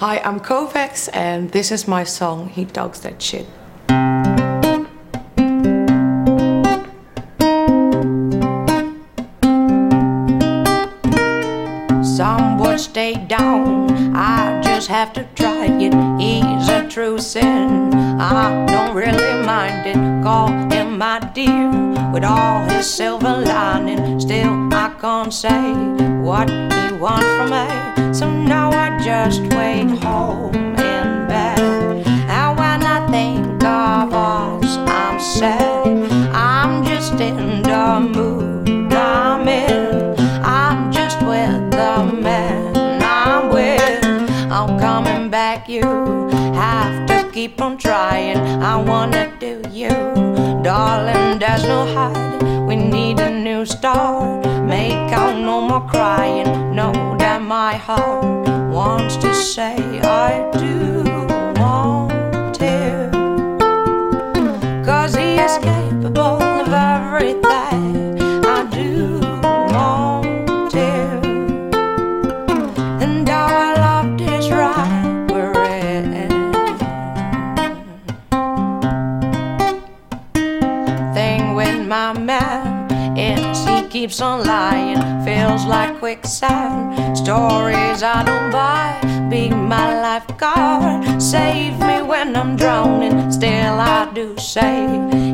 Hi, I'm Kovacs, and this is my song, He Talks That Shit. Some would stay down, I just have to try it. He's a true sin, I don't really mind it. Call him my dear, with all his silver lining. Still, I can't say what he wants from me. So now I just wait home in bed. And when I think of us, I'm sad. I'm just in the mood I'm in. I'm just with the man I'm with. I'm coming back, you have to keep on trying. I wanna do you, darling. There's no hiding. We need a new start. Make out no more crying. Know that my heart wants to say I do want him. Cause he is my man is he keeps on lying, feels like quicksand. Stories I don't buy, be my lifeguard. Save me when I'm drowning, still I do say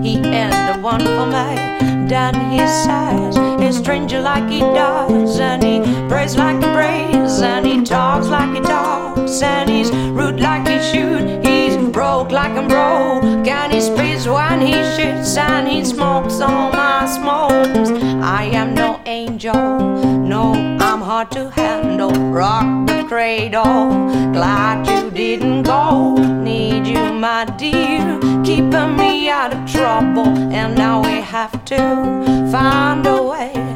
he is the one for me. Then he says he's stranger like he does, and he prays like he prays, and he talks like he talks, and he's rude like he should. He's broke like I'm broke, and he spits when he shits, and he smokes all my smokes. I am no angel, no, I'm hard to handle. Rock the cradle, glad you didn't go. Need you, my dear, keeping me out of trouble, and now we have to find a way.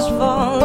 Stop us